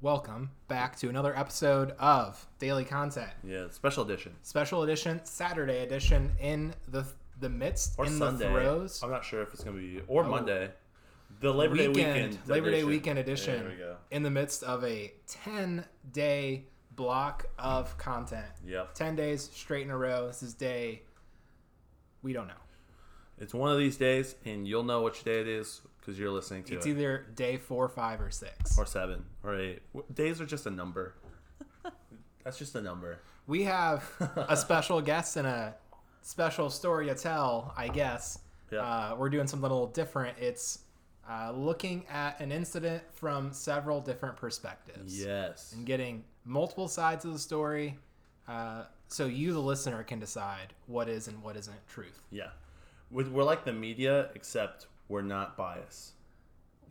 welcome back to another episode of Daily Content, Yeah, special edition. special edition, Saturday edition. In the the midst, Or in Sunday. the throes, I'm not sure if it's going to be. Or Oh. Monday. The Labor Day weekend, weekend. Labor Day weekend edition. There we go. In the midst of a ten day block of content, Yep. ten days straight in a row. This is day. We don't know. It's one of these days, and you'll know which day it is because you're listening to It's it. either day four, five, or six. or seven, or eight. Days are just a number. That's just a number. We have a special guest and a special story to tell, I guess. Yeah. Uh, we're doing something a little different. It's uh, looking at an incident from several different perspectives Yes. and getting multiple sides of the story uh, so you, the listener, can decide what is and what isn't truth. Yeah. We're we're like the media, except we're not biased.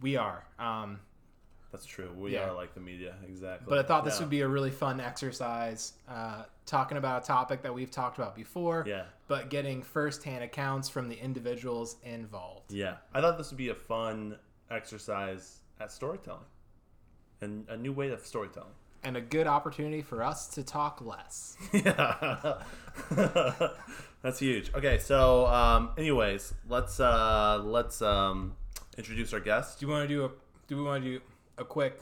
We are. Um, That's true. We Yeah. are like the media, exactly. but I thought this Yeah. would be a really fun exercise uh, talking about a topic that we've talked about before, Yeah. but getting firsthand accounts from the individuals involved. Yeah. I thought this would be a fun exercise at storytelling, and a new way of storytelling. And a good opportunity for us to talk less. yeah that's huge okay so um anyways let's uh let's um introduce our guest Do you want to do a? Do we want to do a quick?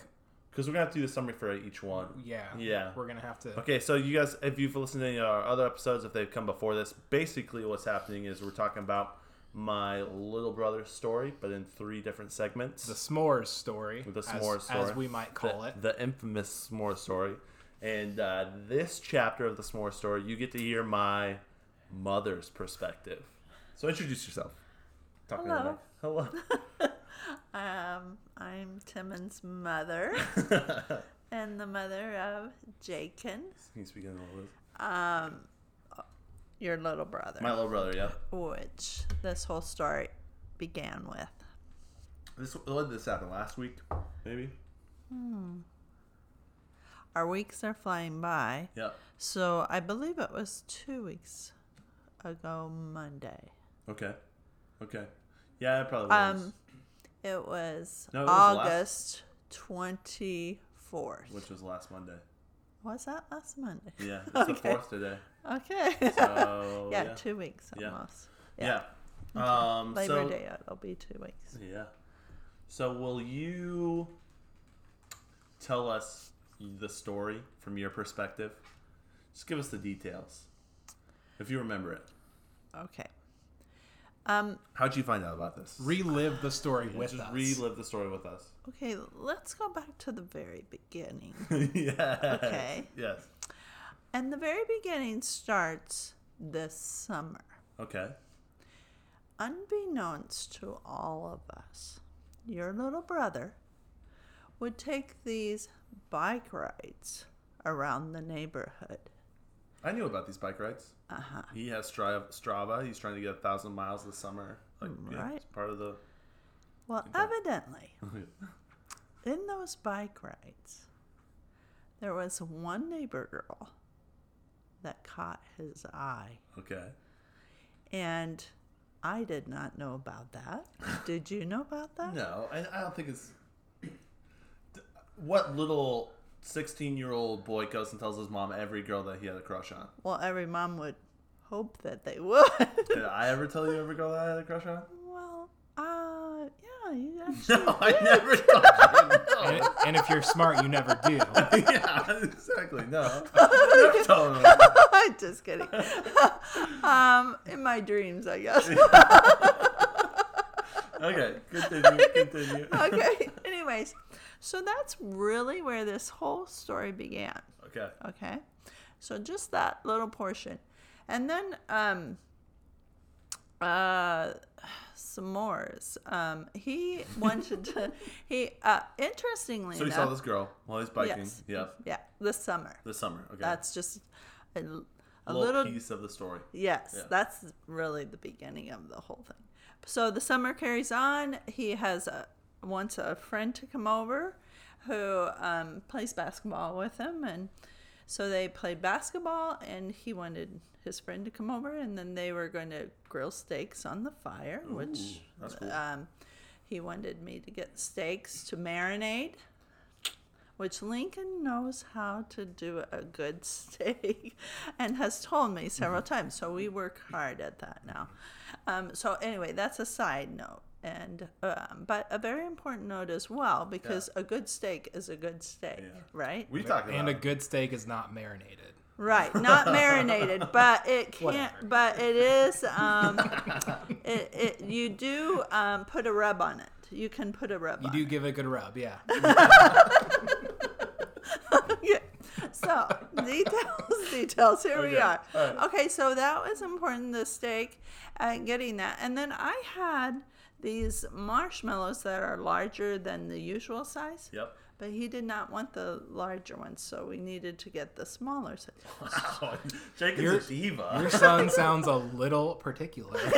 because we're gonna have to do the summary for each one Yeah. Yeah. We're gonna have to. okay so you guys if you've listened to any of our other episodes if they've come before this basically what's happening is we're talking about my little brother's story but in three different segments The s'mores story, the as, s'mores story, as we might call the, it. the infamous s'mores story. And uh, this chapter of the s'mores story, you get to hear my mother's perspective. So introduce yourself. Talking to Hello. Um, I'm Timon's mother and the mother of Jakin, Can you speak in a little bit? um, your little brother, My little brother, yeah. which this whole story began with. This when did this happen? Last week, maybe. Hmm. Our weeks are flying by, Yeah. so I believe it was two weeks ago Monday. Okay. Okay. Yeah, it probably was. Um, it was No, it August twenty fourth. which was last Monday. Was that last Monday? Yeah, it's the Okay. fourth today. Okay. So yeah, yeah, two weeks Yeah. almost. yeah. Um, Labor so, Day, it'll be two weeks. Yeah. So will you tell us the story from your perspective? Just give us the details. If you remember it. Okay. Um, How'd you find out about this? Relive the story with Just us. relive the story with us. Okay, let's go back to the very beginning. yes. Okay. Yes. and the very beginning starts this summer. Okay. Unbeknownst to all of us, your little brother would take these bike rides around the neighborhood. I knew about these bike rides. Uh huh. He has Strava. He's trying to get a thousand miles this summer. Like, yeah, Right. it's part of the. Well, evidently, oh, in those bike rides, there was one neighbor girl that caught his eye. okay. And I did not know about that. Did you know about that? No, I, I don't think it's. What little sixteen-year-old boy goes and tells his mom every girl that he had a crush on? Well, every mom would hope that they would. Did I ever tell you every girl that I had a crush on? Well, yeah, you actually. No, I never told you. and, No. and if you're smart, you never do. yeah, exactly. No, never told him. Just kidding. um, in my dreams, I guess. Okay, continue. Continue. okay. Anyways, so that's really where this whole story began. Okay. Okay. So just that little portion. And then um uh s'mores. Um he wanted to he uh interestingly So he enough, saw this girl while he's biking. yes, Yeah. Yeah, this summer. This summer. Okay. That's just a, a a little, little piece of the story. Yes, Yeah. that's really the beginning of the whole thing. So the summer carries on. He has a, wants a friend to come over who um, plays basketball with him, and so they played basketball. And he wanted his friend to come over, and then they were going to grill steaks on the fire, which Ooh, that's cool. um, he wanted me to get steaks to marinate. which Lincoln knows how to do a good steak and has told me several times. So we work hard at that now. Um, so anyway, that's a side note. And um, but a very important note as well because a good steak is a good steak, Yeah. right? We talked about And a good steak is not marinated. Right, not marinated, but it can't. Whatever. But it is. Um, it, it you do um, put a rub on it. You can put a rub. You on do give it a good rub, yeah. yeah. So details, details. Here we Okay, are. all right. Okay, so that was important. The steak, uh, getting that, and then I had these marshmallows that are larger than the usual size. Yep. But he did not want the larger ones, so we needed to get the smaller size. Wow. Jake is Your- a diva. Your son sounds a little particular.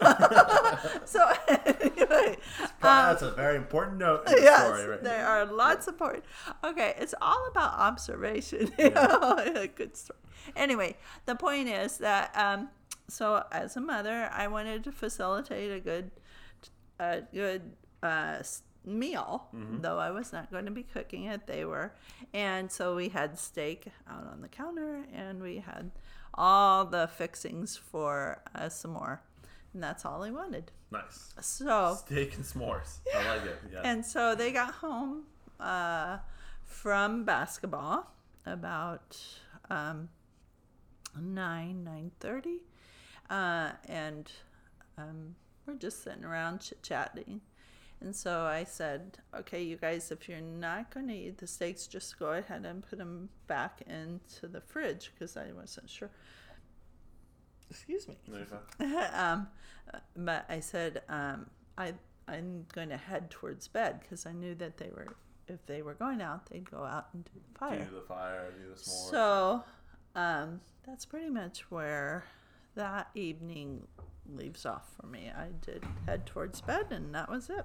So anyway, That's a very important note in the yes, story right there here. are lots of point. Okay, it's all about observation. You know, a good story. Anyway, the point is that um, so as a mother, I wanted to facilitate a good, a good uh, meal. Though I was not going to be cooking it, they were, and so we had steak out on the counter, and we had all the fixings for uh, s'more, and that's all I wanted. Nice. So. Steak and s'mores. I like it. Yeah. And so they got home uh, from basketball about um, nine nine thirty, uh, and um, we're just sitting around chit chatting. And so I said, "Okay, you guys, if you're not going to eat the steaks, just go ahead and put them back into the fridge because I wasn't sure." Excuse me um, but I said um, I I'm going to head towards bed because I knew that they were if they were going out they'd go out and do the fire. Do the fire, do the s'mores. So um, that's pretty much where that evening leaves off for me. I did head towards bed and that was it.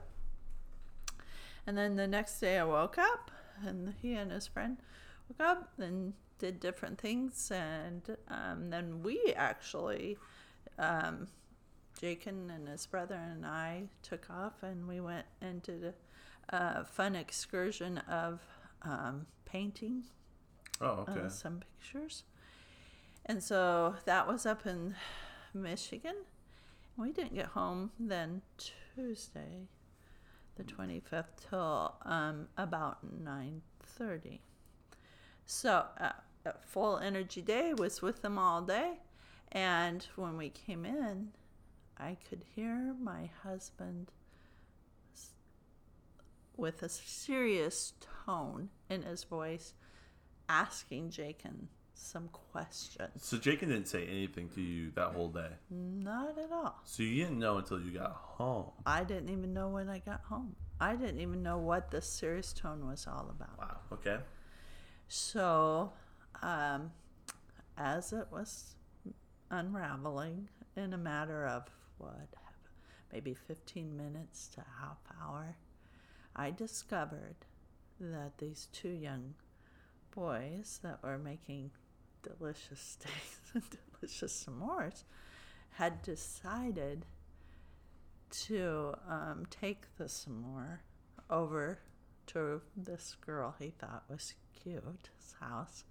And then the next day I woke up and he and his friend woke up and did different things. And um, then we actually, um, Jakin and his brother and I took off and we went and did a, a fun excursion of um, painting oh, okay. uh, some pictures. And so that was up in Michigan. We didn't get home then Tuesday, the 25th, till um, about 9.30. So uh, a full energy day was with them all day. And when we came in, I could hear my husband with a serious tone in his voice asking Jakin some questions. So Jacob didn't say anything to you that whole day. Not at all. So you didn't know until you got home. I didn't even know when I got home. I didn't even know what the serious tone was all about. Wow. Okay. So, um, as it was unraveling in a matter of what, maybe 15 minutes to a half hour, I discovered that these two young boys that were making delicious steaks and delicious s'mores had decided to um, take the s'more over to this girl he thought was cute's house,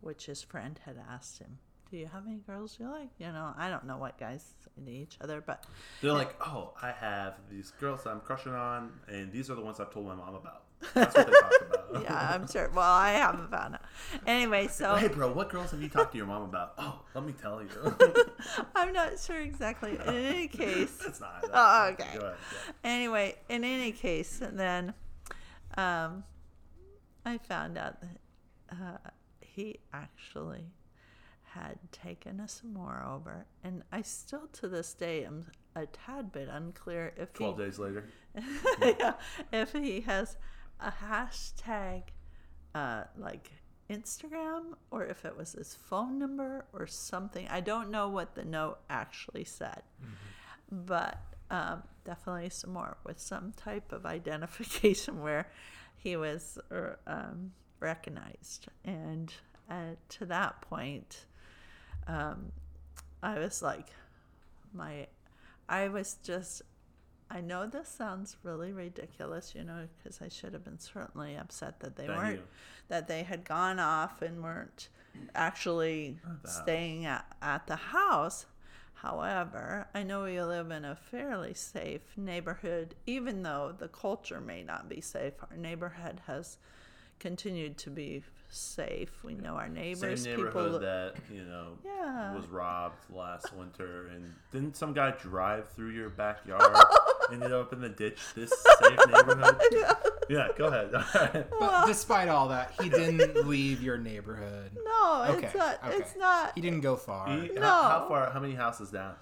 which his friend had asked him, Do you have any girls you like? You know, I don't know what guys say to each other, but They're like, oh, I have these girls that I'm crushing on, and these are the ones I've told my mom about. That's what they talk about. yeah, I'm sure. Well, I haven't found out. Anyway, so hey, bro, what girls have you talked to your mom about? Oh, let me tell you. I'm not sure exactly. In any case, That's not. Oh, okay. Ahead. anyway, in any case, then um, I found out that uh, he actually had taken a s'more over, and I still to this day am a tad bit unclear if Twelve he days later. yeah, if he has a hashtag uh, like Instagram or if it was his phone number or something. I don't know what the note actually said, but um, definitely s'more with some type of identification where he was er, um, recognized. And uh, to that point, um, I was like, my, I was just I know this sounds really ridiculous, you know, because I should have been certainly upset that they Thank weren't, you. that they had gone off and weren't actually house. staying at, at the house. However, I know we live in a fairly safe neighborhood, even though the culture may not be safe. Our neighborhood has continued to be safe. We know our neighbors. Same people neighborhood look- that you know Yeah. was robbed last winter, and didn't some guy drive through your backyard? Ended up in the ditch. This safe neighborhood. Yeah, go ahead. But despite all that, he didn't leave your neighborhood. No, Okay, it's not. okay. It's not. He didn't go far. He- No. How far? How many houses down?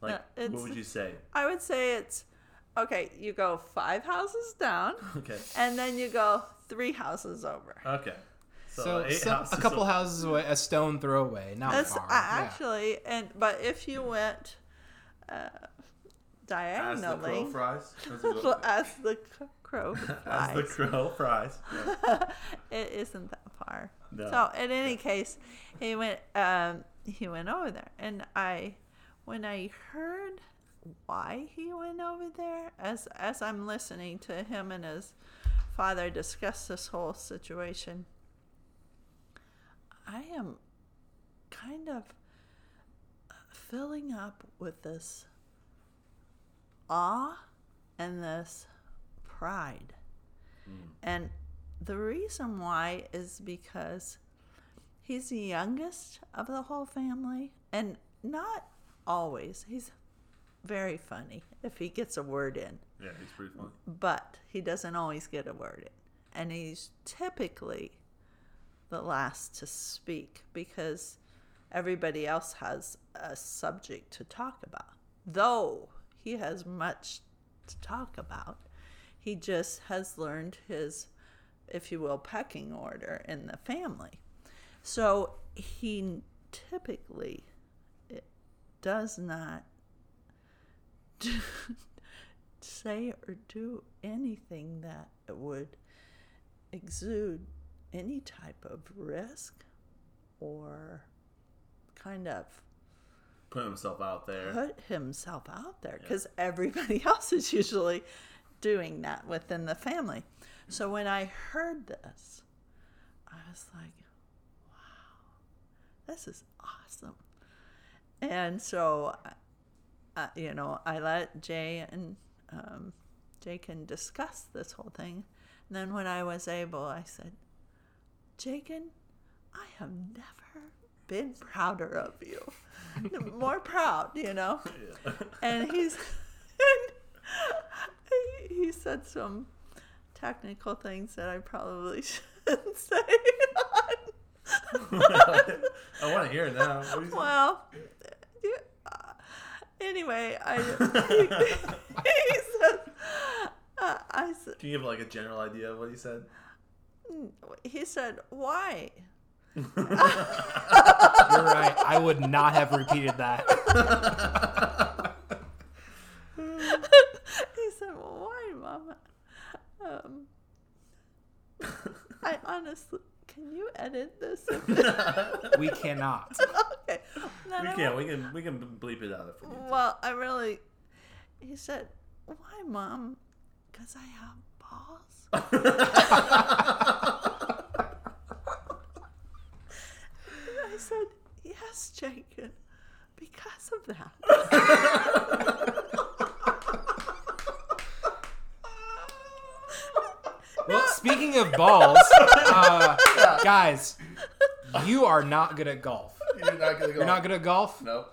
Like, Uh, it's- what would you say? I would say it's okay. You go five houses down, Okay. and then you go three houses over. Okay. So, So, eight so a couple away. houses away, a stone throw away, not That's far. uh, yeah. actually, and but if you went uh, As the crow diagonally fries. As the, as the crow as the crow fries. Yeah. it isn't that far. No. So in any case, he went. Um, he went over there, and I, when I heard why he went over there, as as I'm listening to him and his father discuss this whole situation, I am kind of filling up with this awe and this pride. Hmm. And the reason why is because he's the youngest of the whole family, and not always. He's very funny if he gets a word in, Yeah, he's pretty funny. but he doesn't always get a word in. And he's typically the last to speak because everybody else has a subject to talk about. Though he has much to talk about, he just has learned his, if you will, pecking order in the family. So he typically does not say or do anything that would exude any type of risk or kind of Put himself out there. put himself out there because everybody else is usually doing that within the family. So when I heard this, I was like, wow, this is awesome. And so, you know, I let Jay and um, Jakin discuss this whole thing. And then when I was able, I said, Jakin, I have never been prouder of you. More proud, you know? Yeah. and he's and he, said some technical things that I probably shouldn't say. I want to hear it now. What do you well, uh, anyway, I he, he said uh, I said Can you give like a general idea of what he said? he said why You're right. I would not have repeated that. he said, "Well, why, Mama?" Um, I honestly, can you edit this? We cannot. okay. Then we I can. We can. We can bleep it out if we need to. Well, I really. He said, "Why, Mom? Because I have balls." And I said, "Yes, Jacob, because of that." Well, speaking of balls, uh, guys, you are not good at golf. You're not gonna go. You're not good at golf. No.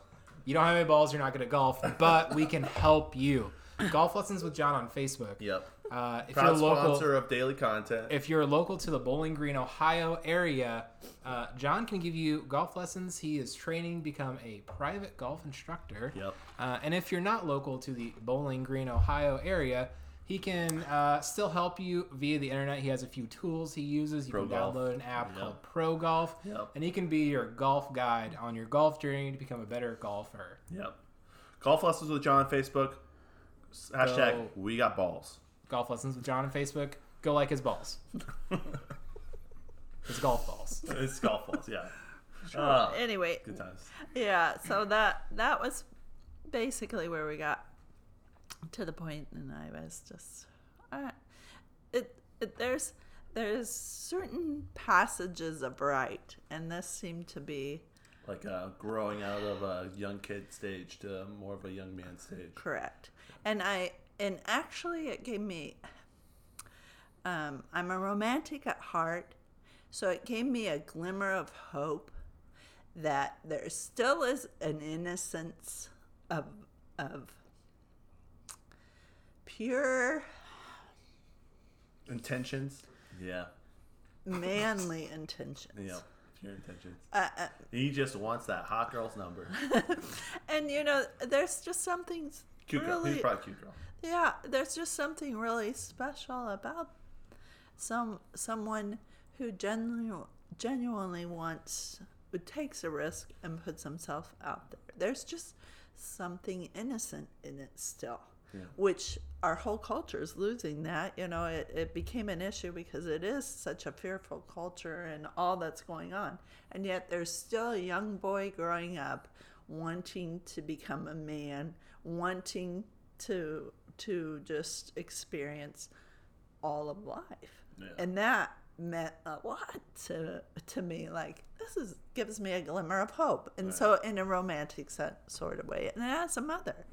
You don't have any balls. You're not good at golf. But we can help you. Golf lessons with John on Facebook. Yep. Uh, if Proud you're local, sponsor of daily content. if you're local to the Bowling Green, Ohio area, uh, John can give you golf lessons. He is training become a private golf instructor. Yep. Uh, and if you're not local to the Bowling Green, Ohio area, he can uh, still help you via the internet. He has a few tools he uses. You Pro can Golf. download an app Yep. called Pro Golf, Yep. and he can be your golf guide on your golf journey to become a better golfer. Yep. Golf lessons with John on Facebook. S- Hashtag Go. we got balls. Golf lessons with John on Facebook. Go like his balls. his golf balls. It's golf balls. Yeah. Ah, anyway, good times. yeah. So that that was basically where we got to the point, and I was just, uh, it, it there's there's certain passages of right, and this seemed to be Like uh, growing out of a young kid stage to more of a young man stage. correct, and I and actually it gave me. Um, I'm a romantic at heart, so it gave me a glimmer of hope that there still is an innocence of of pure Intentions. Yeah. manly intentions. Yeah. Pure intentions. Uh, uh, He just wants that hot girl's number. and you know, there's just something Cute girl. really, He's probably cute girl. yeah, there's just something really special about some someone who genu- genuinely wants, who takes a risk and puts himself out there. There's just something innocent in it still. Yeah. Which our whole culture is losing that. You know, it, it became an issue because it is such a fearful culture and all that's going on. And yet there's still a young boy growing up wanting to become a man, wanting to to just experience all of life. Yeah. And that meant a lot to to me. Like this is gives me a glimmer of hope, and so in a romantic sort of way, and as a mother,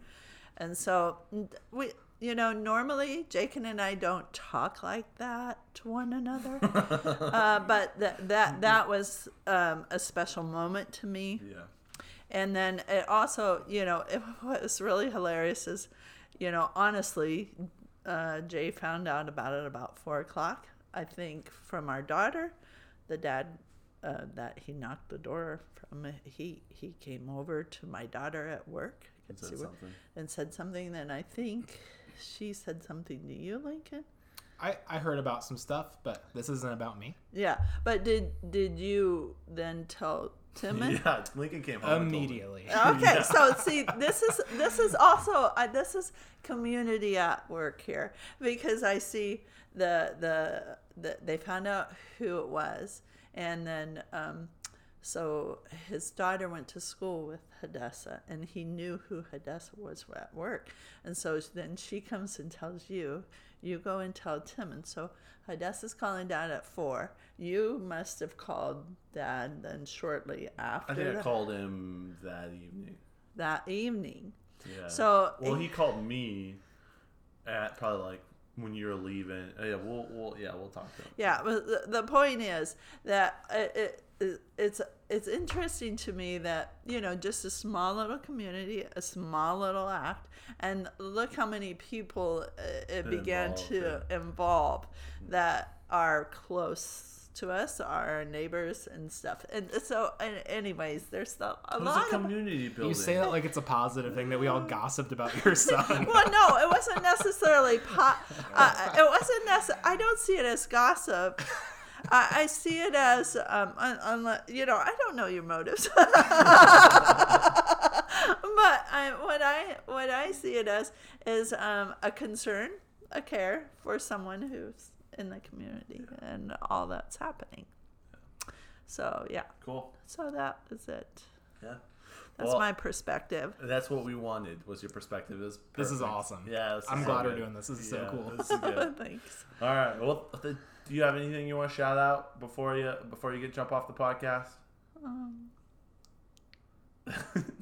and so we, you know, normally Jacob and I don't talk like that to one another, uh, but that that that was um, a special moment to me. Yeah. And then it also, you know, it, what was really hilarious is, you know, honestly, uh, Jay found out about it about four o'clock. I think from our daughter, the dad uh, that he knocked the door from. He he came over to my daughter at work could said see what- something. and said something. Then I think she said something to you, Lincoln. I, I heard about some stuff, but this isn't about me. Yeah, but did did you then tell Timon? Yeah. Lincoln came home. and told me. Immediately. Okay, so see, this is this is also uh, this is community at work here because I see the the, the they found out who it was, and then um, so his daughter went to school with Hadessa, and he knew who Hadessa was at work, and so then she comes and tells you. You go and tell Tim, and so Hadessa's calling dad at four. You must have called dad then shortly after I think I called him that evening. that evening. Yeah. So well, he called me at probably like when you were leaving. Oh, yeah, we'll, we'll yeah we'll talk to him. yeah, but the, the point is that it, it, it's it's interesting to me that you know just a small little community, a small little act, and look how many people uh, it began Involved, to involve that are close to us, our neighbors and stuff. And so, and anyways, there's still a It was lot a of community building. You say that like it's a positive thing that we all gossiped about your son. well, no, it wasn't necessarily po- uh, it wasn't necessarily. I don't see it as gossip. I, I see it as um, un- unle- you know, I don't know your motives, but I, what I what I see it as is um, a concern, a care for someone who's in the community and all that's happening. So yeah, Cool. so that was it. Yeah. That's Well, my perspective. That's what we wanted. Was your perspective? It was This is awesome. Yeah. this I'm is glad so we're doing this. This is so cool. This is good. Thanks. All right. Well, th- do you have anything you want to shout out before you before you get jump off the podcast? Um,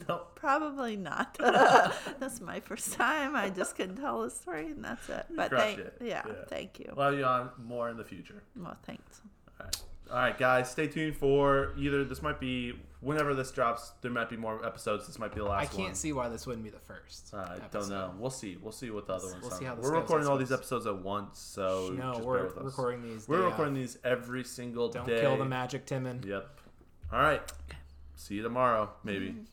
no. Probably not. that's my first time. I just can tell a story and that's it. But thank, it. Yeah, Yeah. thank you. We'll you on more in the future. Well, thanks. All right. All right, guys. Stay tuned for either this might be whenever this drops. There might be more episodes. This might be the last. I can't one. see why this wouldn't be the first. Uh, I don't know. We'll see. We'll see what the other ones. we'll sound see how this We're goes recording all these episodes at once, so No, just we're with us. recording these. We're recording of. these every single Don't day. kill the magic, Timon. Yep. All right. See you tomorrow, maybe.